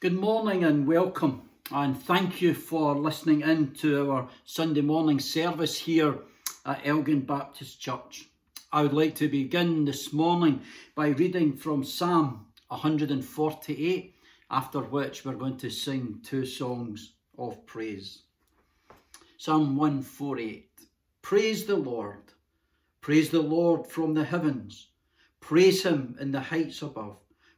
Good morning and welcome, and thank you for listening in to our Sunday morning service here at Elgin Baptist Church. I would like to begin this morning by reading from Psalm 148, after which we're going to sing two songs of praise. Psalm 148 Praise the Lord, praise the Lord from the heavens, praise him in the heights above,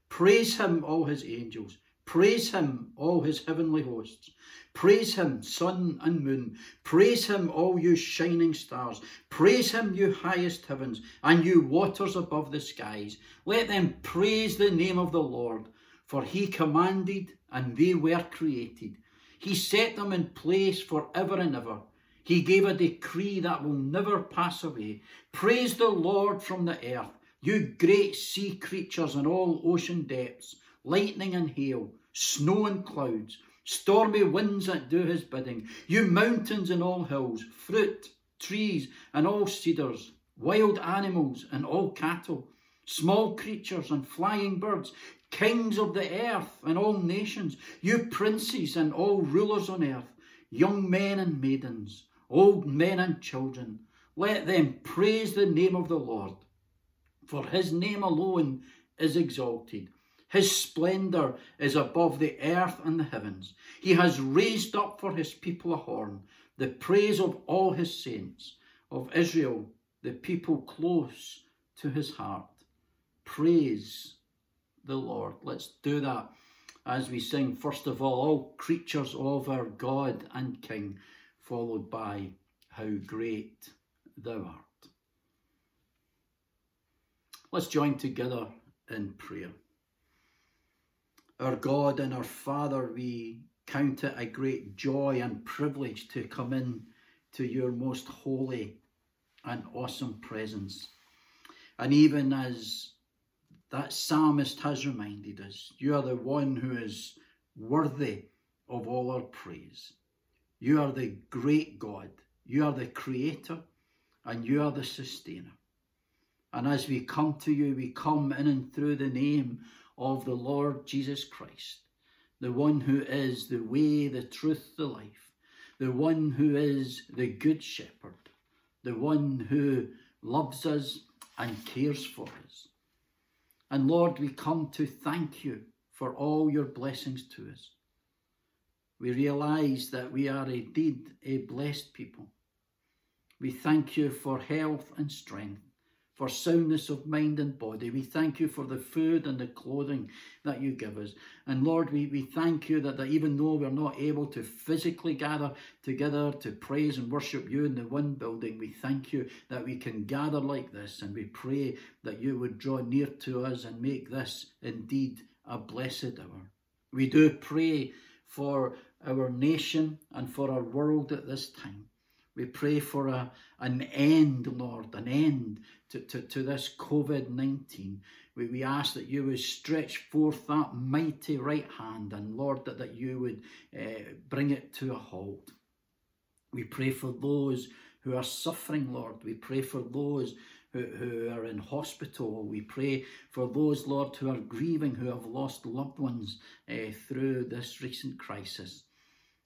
praise him, all his angels Praise him, all his heavenly hosts. Praise him, sun and moon. Praise him, all you shining stars. Praise him, you highest heavens, and you waters above the skies. Let them praise the name of the Lord, for he commanded, and they were created. He set them in place for ever and ever. He gave a decree that will never pass away. Praise the Lord from the earth, you great sea creatures and all ocean depths, lightning and hail snow and clouds, stormy winds that do his bidding, you mountains and all hills, fruit, trees and all cedars, wild animals and all cattle, small creatures and flying birds, kings of the earth and all nations, you princes and all rulers on earth, young men and maidens, old men and children, let them praise the name of the Lord. For his name alone is exalted. His splendour is above the earth and the heavens. He has raised up for his people a horn, the praise of all his saints, of Israel, the people close to his heart. Praise the Lord. Let's do that as we sing, first of all, all creatures of our God and King, followed by How Great Thou Art. Let's join together in prayer. Our God and our Father, we count it a great joy and privilege to come in to your most holy and awesome presence. And even as that psalmist has reminded us, you are the one who is worthy of all our praise. You are the great God. You are the creator and you are the sustainer. And as we come to you, we come in and through the name of the Lord Jesus Christ, the one who is the way, the truth, the life, the one who is the good shepherd, the one who loves us and cares for us. And Lord, we come to thank you for all your blessings to us. We realize that we are indeed a blessed people. We thank you for health and strength for soundness of mind and body. We thank you for the food and the clothing that you give us. And Lord, we, we thank you that, that even though we're not able to physically gather together to praise and worship you in the one building, we thank you that we can gather like this and we pray that you would draw near to us and make this indeed a blessed hour. We do pray for our nation and for our world at this time. We pray for a, an end, Lord, an end to, to, to this COVID 19. We, we ask that you would stretch forth that mighty right hand and, Lord, that, that you would uh, bring it to a halt. We pray for those who are suffering, Lord. We pray for those who, who are in hospital. We pray for those, Lord, who are grieving, who have lost loved ones uh, through this recent crisis.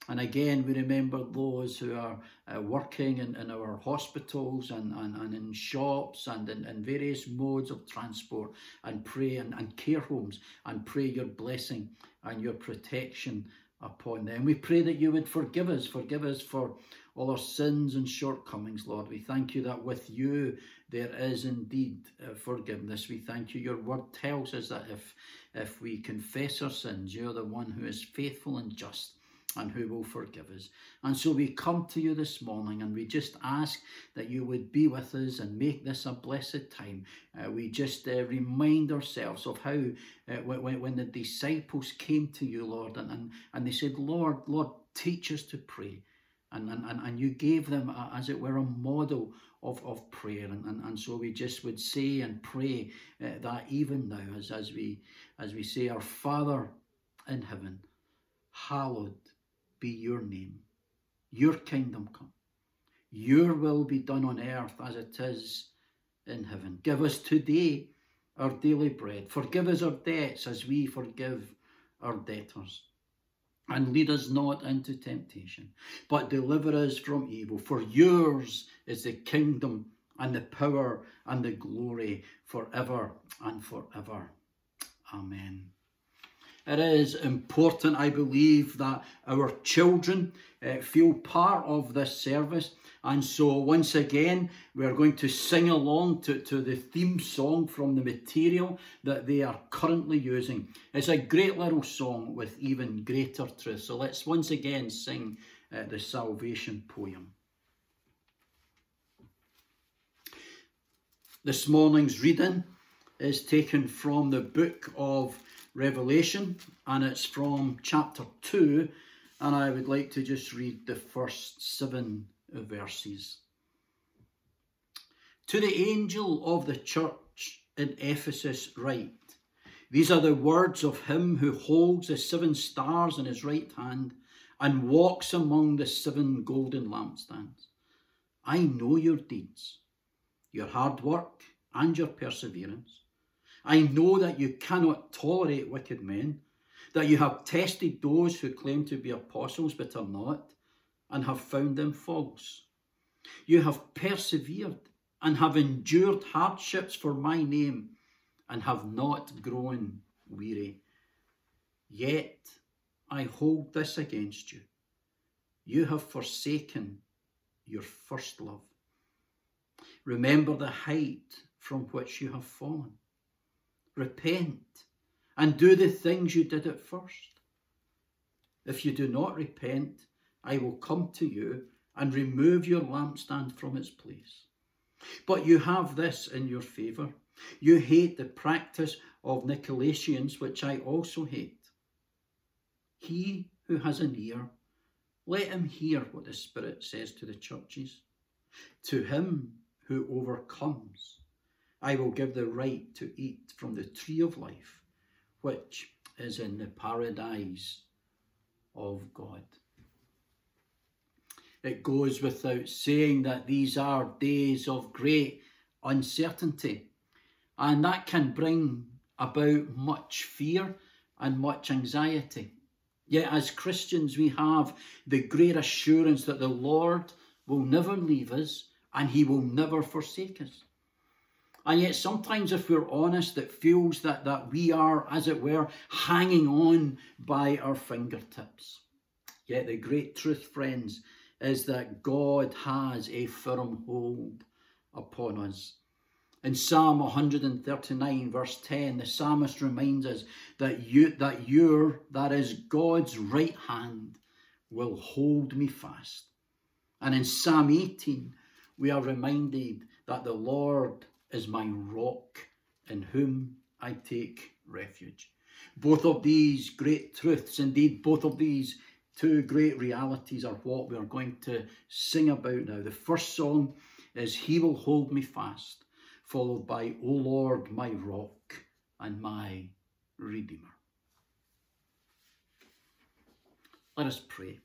And again, we remember those who are uh, working in, in our hospitals and, and, and in shops and in, in various modes of transport and pray and, and care homes and pray your blessing and your protection upon them. We pray that you would forgive us, forgive us for all our sins and shortcomings, Lord. We thank you that with you there is indeed uh, forgiveness. We thank you. Your word tells us that if if we confess our sins, you're the one who is faithful and just and who will forgive us. And so we come to you this morning and we just ask that you would be with us and make this a blessed time. Uh, we just uh, remind ourselves of how uh, when, when the disciples came to you, Lord, and, and, and they said, Lord, Lord, teach us to pray. And, and, and you gave them, a, as it were, a model of, of prayer. And, and, and so we just would say and pray uh, that even now, as, as, we, as we say, Our Father in heaven, hallowed be your name. Your kingdom come. Your will be done on earth as it is in heaven. Give us today our daily bread. Forgive us our debts as we forgive our debtors. And lead us not into temptation, but deliver us from evil. For yours is the kingdom and the power and the glory forever and forever. Amen. It is important, I believe, that our children uh, feel part of this service and so, once again, we're going to sing along to, to the theme song from the material that they are currently using. It's a great little song with even greater truth. So, let's once again sing uh, the salvation poem. This morning's reading is taken from the book of Revelation and it's from chapter 2. And I would like to just read the first seven verses. To the angel of the church in Ephesus, write These are the words of him who holds the seven stars in his right hand and walks among the seven golden lampstands. I know your deeds, your hard work, and your perseverance. I know that you cannot tolerate wicked men, that you have tested those who claim to be apostles but are not and have found them false. You have persevered and have endured hardships for my name and have not grown weary. Yet I hold this against you. You have forsaken your first love. Remember the height from which you have fallen. Repent and do the things you did at first. If you do not repent, I will come to you and remove your lampstand from its place. But you have this in your favour. You hate the practice of Nicolaitans, which I also hate. He who has an ear, let him hear what the Spirit says to the churches. To him who overcomes, I will give the right to eat from the tree of life, which is in the paradise of God. It goes without saying that these are days of great uncertainty, and that can bring about much fear and much anxiety. Yet, as Christians, we have the great assurance that the Lord will never leave us and He will never forsake us. And yet, sometimes, if we're honest, it feels that, that we are, as it were, hanging on by our fingertips. Yet, the great truth, friends, is that God has a firm hold upon us. In Psalm 139, verse 10, the psalmist reminds us that you that your that is God's right hand will hold me fast. And in Psalm 18, we are reminded that the Lord is my rock in whom I take refuge. Both of these great truths, indeed, both of these two great realities are what we are going to sing about now. The first song is He Will Hold Me Fast, followed by O Lord, my rock and my Redeemer. Let us pray.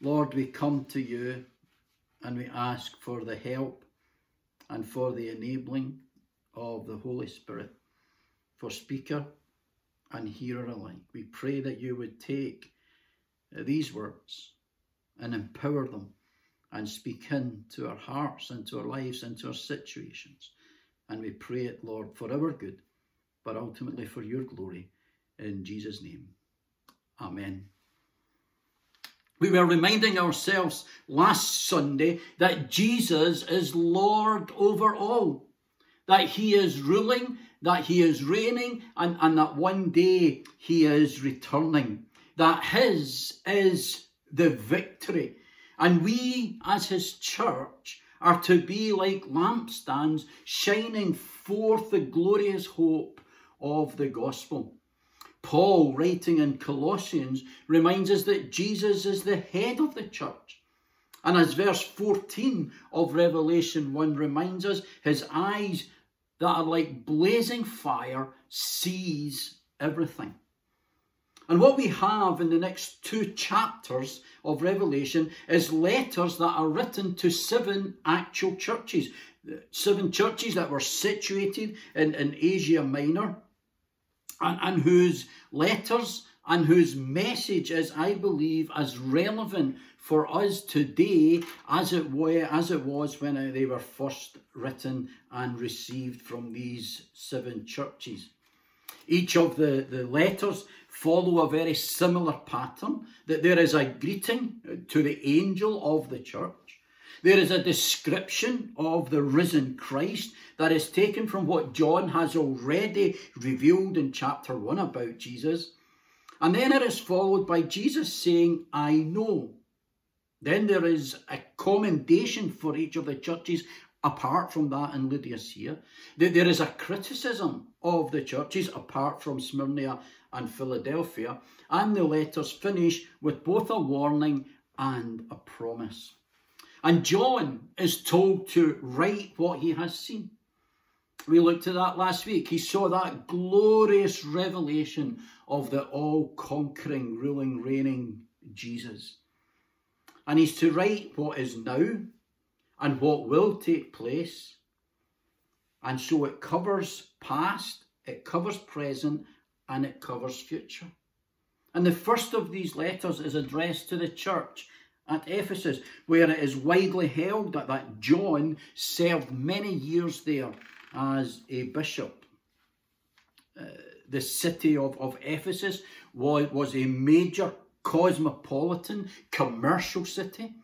Lord, we come to you and we ask for the help and for the enabling of the Holy Spirit for speaker and hearer alike. We pray that you would take uh, these words and empower them and speak into our hearts, into our lives, into our situations. And we pray it, Lord, for our good, but ultimately for your glory. In Jesus' name. Amen. We were reminding ourselves last Sunday that Jesus is Lord over all, that he is ruling that he is reigning and, and that one day he is returning. That his is the victory. And we, as his church, are to be like lampstands shining forth the glorious hope of the gospel. Paul, writing in Colossians, reminds us that Jesus is the head of the church. And as verse 14 of Revelation 1 reminds us, his eyes that are like blazing fire sees everything. And what we have in the next two chapters of Revelation is letters that are written to seven actual churches. Seven churches that were situated in, in Asia Minor. And, and whose letters and whose message is, I believe, as relevant for us today as it were as it was when they were first written and received from these seven churches. Each of the, the letters follow a very similar pattern, that there is a greeting to the angel of the church. There is a description of the risen Christ that is taken from what John has already revealed in chapter 1 about Jesus. And then it is followed by Jesus saying, I know. Then there is a commendation for each of the churches apart from that in Lydia's Laodicea. There is a criticism of the churches apart from Smyrna and Philadelphia. And the letters finish with both a warning and a promise. And John is told to write what he has seen. We looked at that last week. He saw that glorious revelation of the all conquering, ruling, reigning Jesus. And he's to write what is now and what will take place. And so it covers past, it covers present, and it covers future. And the first of these letters is addressed to the church at Ephesus, where it is widely held that, that John served many years there as a bishop. Uh, the city of, of Ephesus was, was a major cosmopolitan commercial city.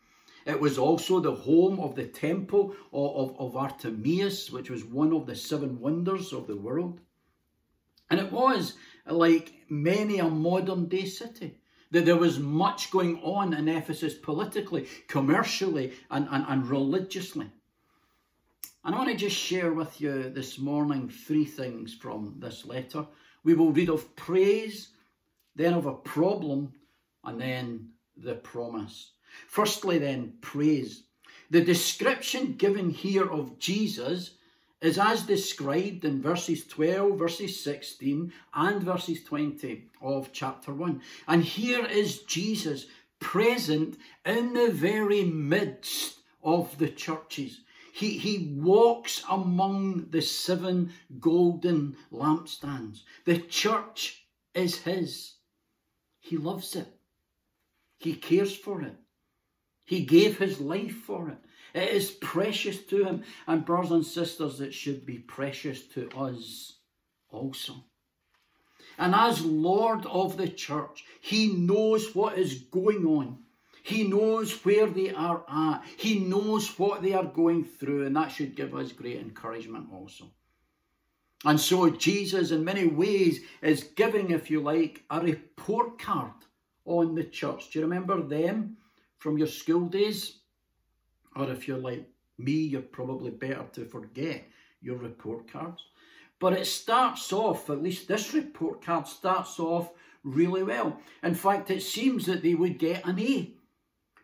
It was also the home of the temple of, of, of Artemis, which was one of the seven wonders of the world. And it was like many a modern day city that there was much going on in Ephesus politically, commercially, and, and, and religiously. And I want to just share with you this morning three things from this letter. We will read of praise, then of a problem, and then the promise. Firstly, then, praise. The description given here of Jesus is as described in verses 12, verses 16, and verses 20 of chapter 1. And here is Jesus present in the very midst of the churches. He, he walks among the seven golden lampstands. The church is his. He loves it. He cares for it. He gave his life for it. It is precious to him. And, brothers and sisters, it should be precious to us also. And as Lord of the church, he knows what is going on. He knows where they are at. He knows what they are going through, and that should give us great encouragement also. And so Jesus, in many ways, is giving, if you like, a report card on the church. Do you remember them from your school days? Or if you're like me, you're probably better to forget your report cards. But it starts off, at least this report card starts off really well. In fact, it seems that they would get an A.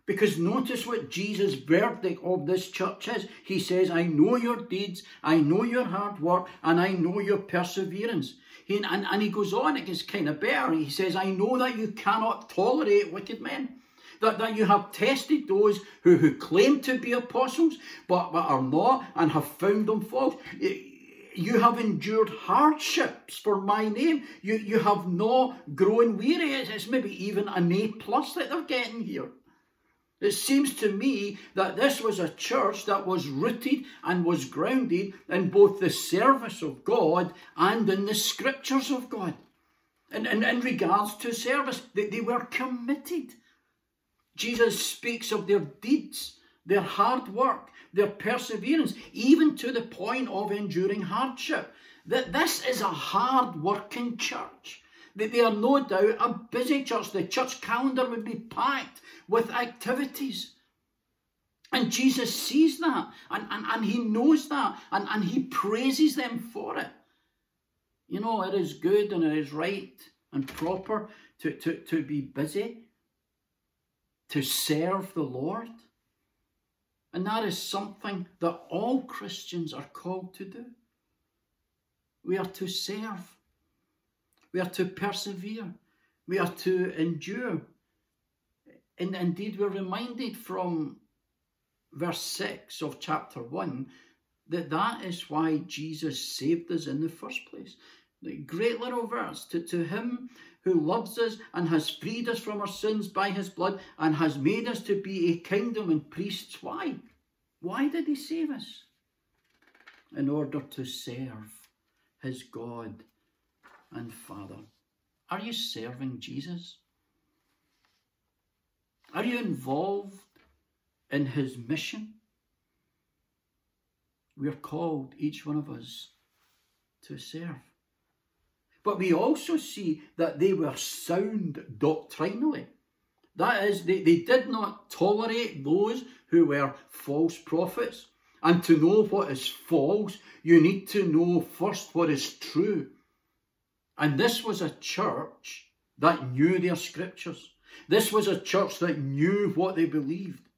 Because notice what Jesus' verdict of this church is. He says, I know your deeds, I know your hard work, and I know your perseverance. He, and, and he goes on, it gets kind of better. He says, I know that you cannot tolerate wicked men that, that you have tested those who, who claim to be apostles but, but are not and have found them false. You have endured hardships for my name. You, you have not grown weary. It's, it's maybe even an A plus that they're getting here. It seems to me that this was a church that was rooted and was grounded in both the service of God and in the scriptures of God. And, and in regards to service, they, they were committed Jesus speaks of their deeds, their hard work, their perseverance, even to the point of enduring hardship. That this is a hard working church. That they are no doubt a busy church. The church calendar would be packed with activities. And Jesus sees that and, and, and he knows that and, and he praises them for it. You know, it is good and it is right and proper to, to, to be busy to serve the Lord. And that is something that all Christians are called to do. We are to serve. We are to persevere. We are to endure. And indeed, we're reminded from verse 6 of chapter 1 that that is why Jesus saved us in the first place. The great little verse. To, to him who loves us and has freed us from our sins by his blood and has made us to be a kingdom and priests. Why? Why did he save us? In order to serve his God and Father. Are you serving Jesus? Are you involved in his mission? We are called, each one of us, to serve. But we also see that they were sound doctrinally. That is, they, they did not tolerate those who were false prophets. And to know what is false, you need to know first what is true. And this was a church that knew their scriptures. This was a church that knew what they believed.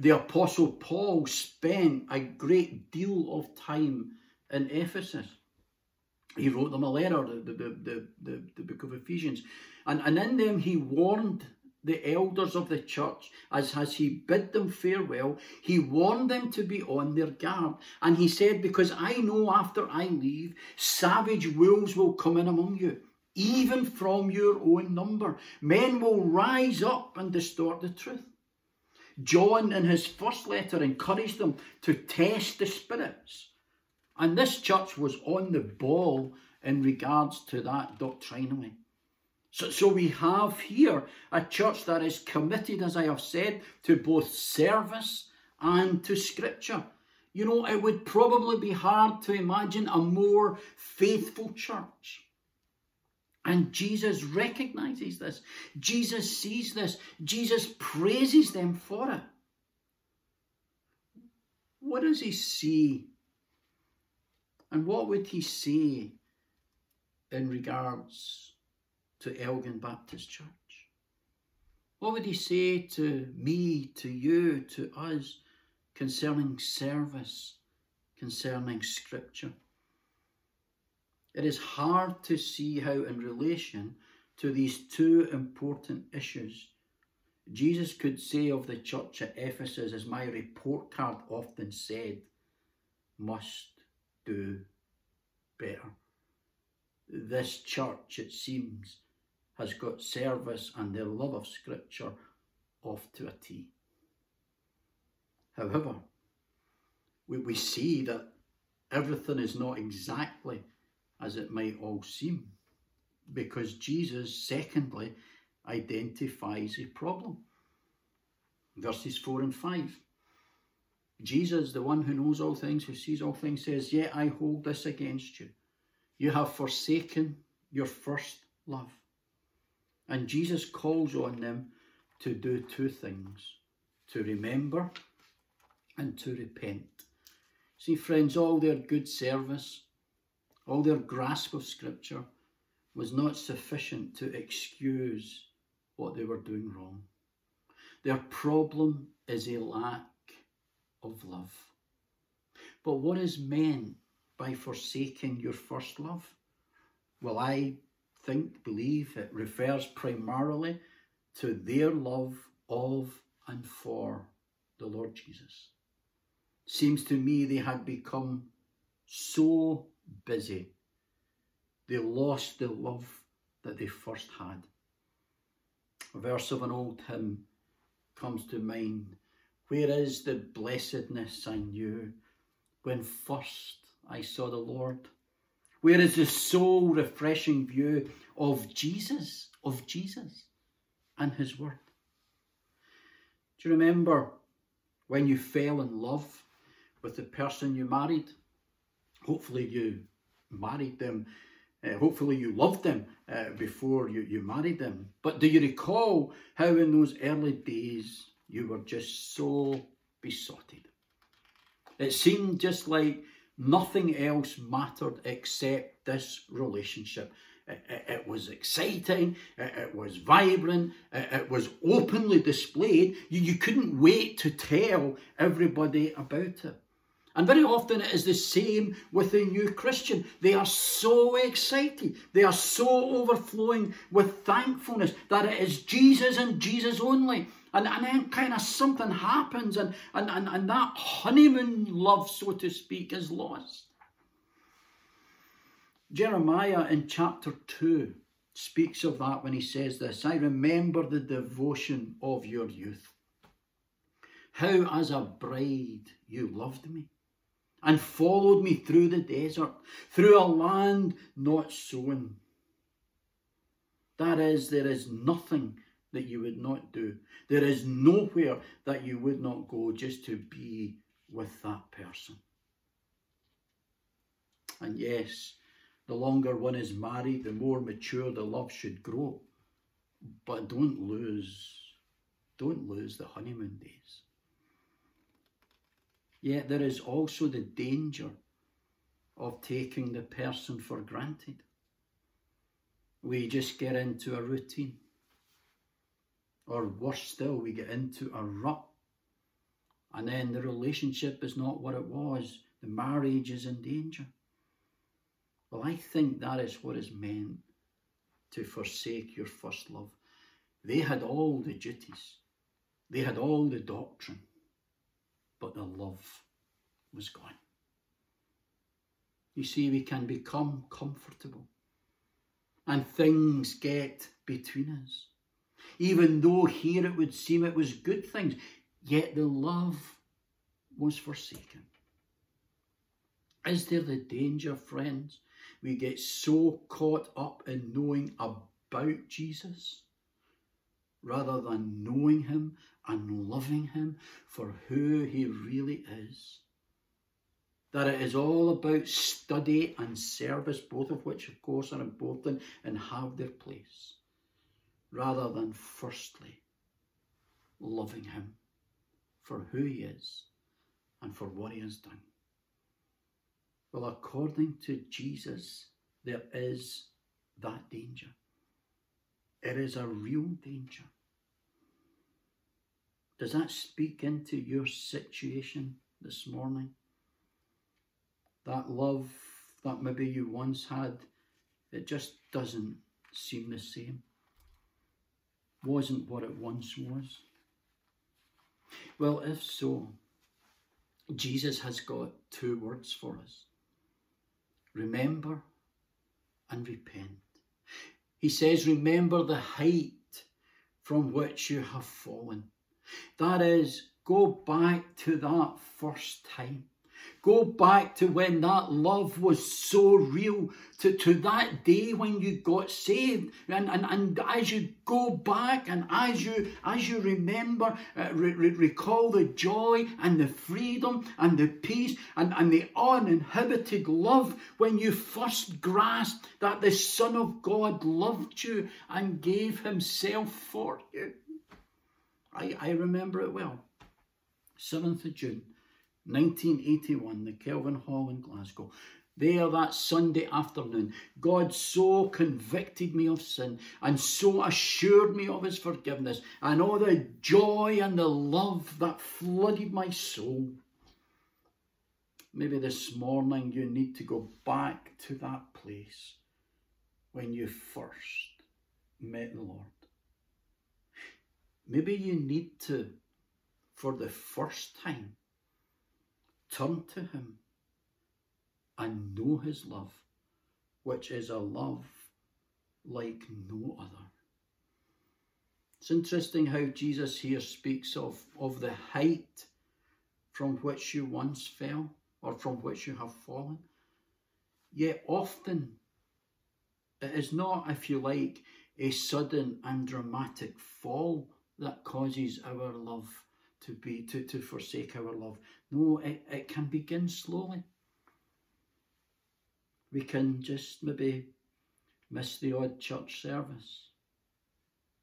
The Apostle Paul spent a great deal of time in Ephesus. He wrote them a letter, the, the, the, the, book of Ephesians. And, and in them he warned the elders of the church, as, as he bid them farewell, he warned them to be on their guard. And he said, Because I know after I leave, savage wolves will come in among you, even from your own number. Men will rise up and distort the truth. John, in his first letter, encouraged them to test the spirits. And this church was on the ball in regards to that doctrinally. So, so we have here a church that is committed, as I have said, to both service and to scripture. You know, it would probably be hard to imagine a more faithful church. And Jesus recognizes this. Jesus sees this. Jesus praises them for it. What does he see? And what would he say in regards to Elgin Baptist Church? What would he say to me, to you, to us concerning service, concerning Scripture? It is hard to see how, in relation to these two important issues, Jesus could say of the church at Ephesus, as my report card often said, must do better. This church, it seems, has got service and their love of Scripture off to a T. However, we, we see that everything is not exactly as it might all seem, because Jesus, secondly, identifies a problem. Verses 4 and 5. Jesus, the one who knows all things, who sees all things, says, Yet I hold this against you. You have forsaken your first love. And Jesus calls on them to do two things to remember and to repent. See, friends, all their good service, all their grasp of Scripture was not sufficient to excuse what they were doing wrong. Their problem is a lack of love. But what is meant by forsaking your first love? Well, I think, believe it refers primarily to their love of and for the Lord Jesus. Seems to me they had become so busy, they lost the love that they first had. A verse of an old hymn comes to mind Where is the blessedness I knew when first I saw the Lord? Where is the soul refreshing view of Jesus, of Jesus and his word? Do you remember when you fell in love with the person you married? Hopefully you married them. Uh, hopefully you loved them uh, before you, you married them. But do you recall how in those early days you were just so besotted? It seemed just like Nothing else mattered except this relationship. It, it, it was exciting, it, it was vibrant, it, was openly displayed. You, you couldn't wait to tell everybody about it. And very often it is the same with the new Christian. They are so excited, they are so overflowing with thankfulness that it is Jesus and Jesus only. And, and then kind of something happens, and, and, and, and that honeymoon love, so to speak, is lost. Jeremiah in chapter 2 speaks of that when he says this I remember the devotion of your youth, how as a bride you loved me and followed me through the desert, through a land not sown. That is, there is nothing that you would not do. There is nowhere that you would not go just to be with that person. And yes, the longer one is married, the more mature the love should grow. But don't lose, don't lose the honeymoon days. Yet there is also the danger of taking the person for granted. We just get into a routine. Or worse still, we get into a rut. And then the relationship is not what it was. The marriage is in danger. Well, I think that is what is meant to forsake your first love. They had all the duties, they had all the doctrine, but the love was gone. You see, we can become comfortable and things get between us. Even though here it would seem it was good things, yet the love was forsaken. Is there the danger, friends, we get so caught up in knowing about Jesus rather than knowing him and loving him for who he really is. That it is all about study and service, both of which, of course, are important and have their place, rather than firstly loving him for who he is and for what he has done. Well, according to Jesus, there is that danger. It is a real danger. Does that speak into your situation this morning? That love that maybe you once had, it just doesn't seem the same. Wasn't what it once was. Well, if so, Jesus has got two words for us remember and repent. He says, Remember the height from which you have fallen. That is, go back to that first time. Go back to when that love was so real, to, to that day when you got saved. And, and, and as you go back and as you, as you remember, uh, re, re, recall the joy and the freedom and the peace and, and the uninhibited love when you first grasped that the Son of God loved you and gave himself for you. I, I remember it well. 7th of June 1981, the Kelvin Hall in Glasgow. There, that Sunday afternoon, God so convicted me of sin and so assured me of His forgiveness and all the joy and the love that flooded my soul. Maybe this morning you need to go back to that place when you first met the Lord. Maybe you need to, for the first time, Turn to Him and know His love, which is a love like no other. It's interesting how Jesus here speaks of, of the height from which you once fell or from which you have fallen. Yet often it is not, if you like, a sudden and dramatic fall that causes our love to be to, to forsake our love. No, it, it can begin slowly. We can just maybe miss the odd church service,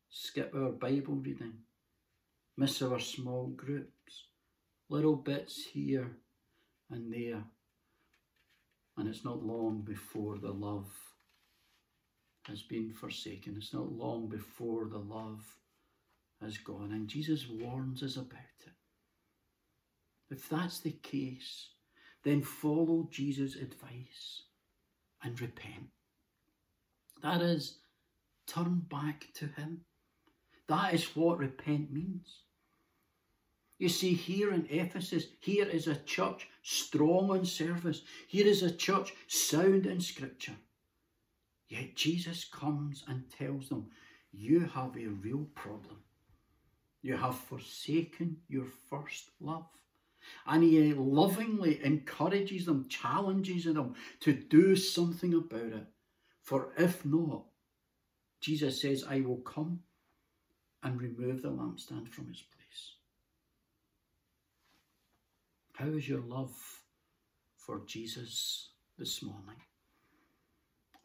skip our Bible reading, miss our small groups, little bits here and there. And it's not long before the love has been forsaken. It's not long before the love has gone. And Jesus warns us about it. If that's the case, then follow Jesus' advice and repent. That is, turn back to Him. That is what repent means. You see, here in Ephesus, here is a church strong on service. Here is a church sound in Scripture. Yet Jesus comes and tells them, You have a real problem. You have forsaken your first love. And he eh, lovingly encourages them, challenges them to do something about it. For if not, Jesus says, I will come and remove the lampstand from its place. How is your love for Jesus this morning?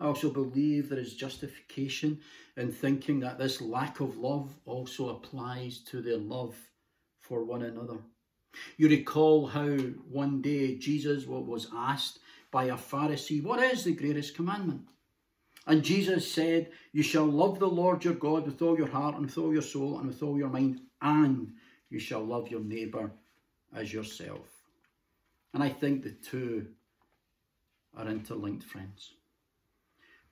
I also believe there is justification in thinking that this lack of love also applies to their love for one another. You recall how one day Jesus was asked by a Pharisee, What is the greatest commandment? And Jesus said, You shall love the Lord your God with all your heart and with all your soul and with all your mind, and you shall love your neighbour as yourself. And I think the two are interlinked, friends.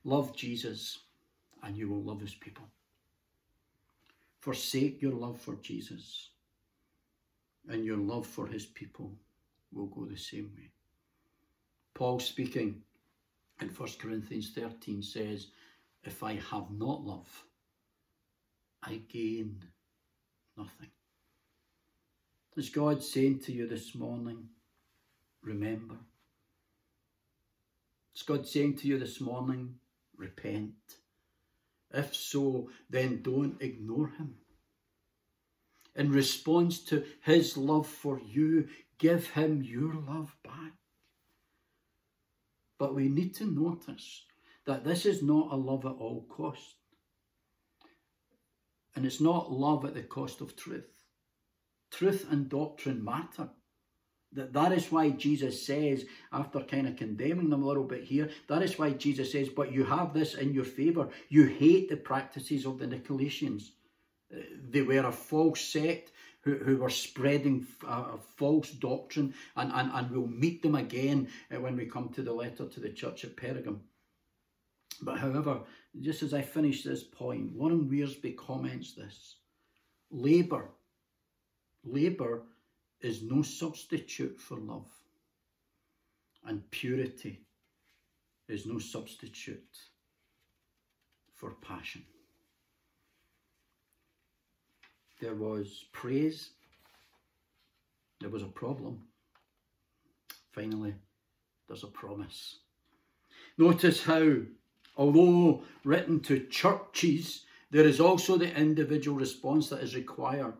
Love Jesus, and you will love his people. Forsake your love for Jesus, and your love for his people will go the same way. Paul speaking in 1 Corinthians 13 says, If I have not love, I gain nothing. Is God saying to you this morning, remember? Is God saying to you this morning, repent? If so, then don't ignore him. In response to his love for you, give him your love back. But we need to notice that this is not a love at all cost. And it's not love at the cost of truth. Truth and doctrine matter. That, that is why Jesus says, after kind of condemning them a little bit here, that is why Jesus says, but you have this in your favour. You hate the practices of the Nicolaitans. Uh, they were a false sect who, who were spreading a false doctrine, and, and, and we'll meet them again uh, when we come to the letter to the church at Pergamum. But however, just as I finish this point, Warren Wiersbe comments this labour, labour is no substitute for love, and purity is no substitute for passion. There was praise. There was a problem. Finally, there's a promise. Notice how, although written to churches, there is also the individual response that is required.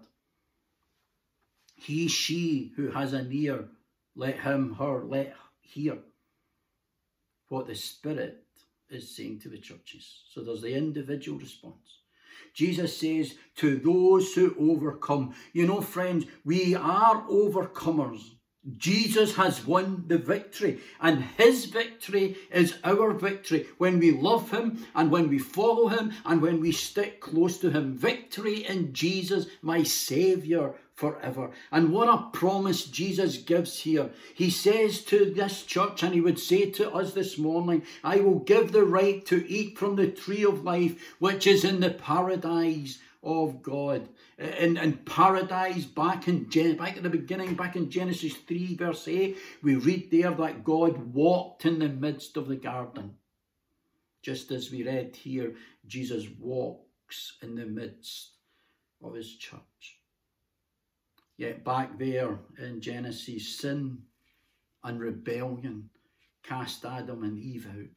He, she who has an ear, let him, her, let hear what the Spirit is saying to the churches. So there's the individual response. Jesus says, to those who overcome. You know, friends, we are overcomers. Jesus has won the victory, and his victory is our victory when we love him and when we follow him and when we stick close to him. Victory in Jesus, my Saviour, forever. And what a promise Jesus gives here. He says to this church, and he would say to us this morning, I will give the right to eat from the tree of life, which is in the paradise of God. In, in paradise, back in Gen- back at the beginning, back in Genesis 3, verse 8, we read there that God walked in the midst of the garden. Just as we read here, Jesus walks in the midst of his church. Yet back there in Genesis, sin and rebellion cast Adam and Eve out,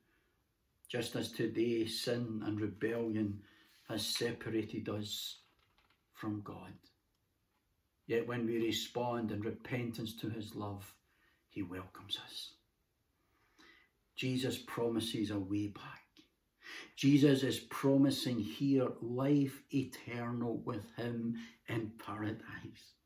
just as today sin and rebellion has separated us from God. Yet when we respond in repentance to his love, he welcomes us. Jesus promises a way back. Jesus is promising here life eternal with him in paradise.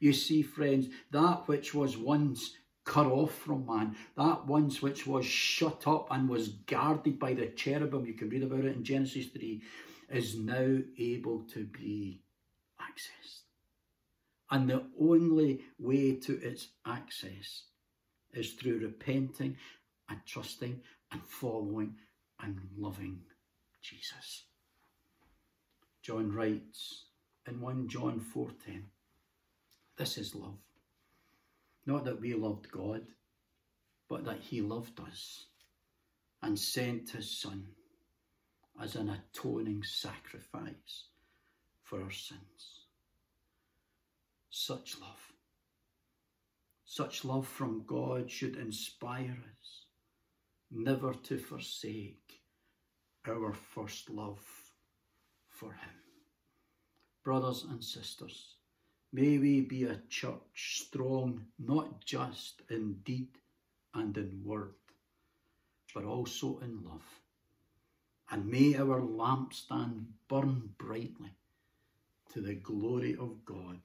You see, friends, that which was once cut off from man, that once which was shut up and was guarded by the cherubim, you can read about it in Genesis 3, is now able to be accessed. And the only way to its access is through repenting and trusting and following and loving Jesus. John writes in 1 John 4:10 this is love. Not that we loved God, but that He loved us and sent His Son as an atoning sacrifice for our sins. Such love, such love from God should inspire us never to forsake our first love for Him. Brothers and sisters, may we be a church strong not just in deed and in word, but also in love. And may our lampstand burn brightly to the glory of God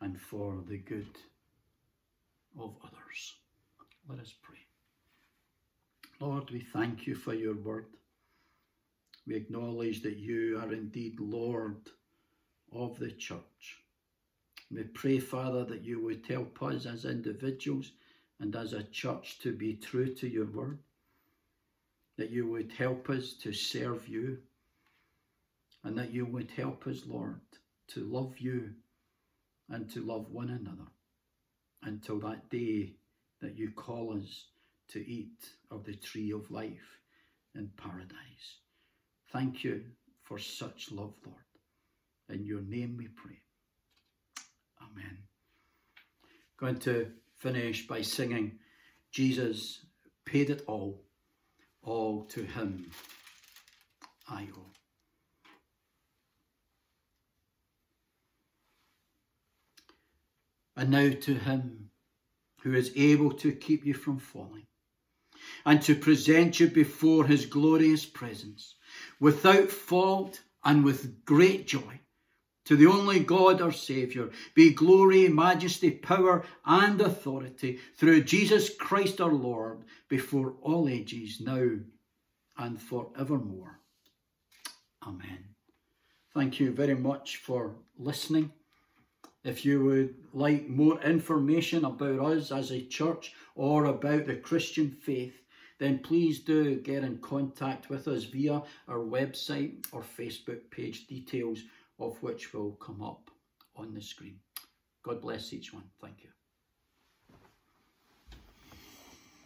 and for the good of others. Let us pray. Lord, we thank you for your word. We acknowledge that you are indeed Lord of the church. We pray, Father, that you would help us as individuals and as a church to be true to your word, that you would help us to serve you, and that you would help us, Lord, to love you and to love one another until that day that you call us to eat of the tree of life in paradise. Thank you for such love, Lord. In your name we pray. Amen. Going to finish by singing, Jesus paid it all, all to him I owe. And now to him who is able to keep you from falling and to present you before his glorious presence without fault and with great joy. To the only God our Saviour be glory, majesty, power, and authority through Jesus Christ our Lord before all ages, now and forevermore. Amen. Thank you very much for listening. If you would like more information about us as a church or about the Christian faith, then please do get in contact with us via our website or Facebook page, details of which will come up on the screen. God bless each one. Thank you.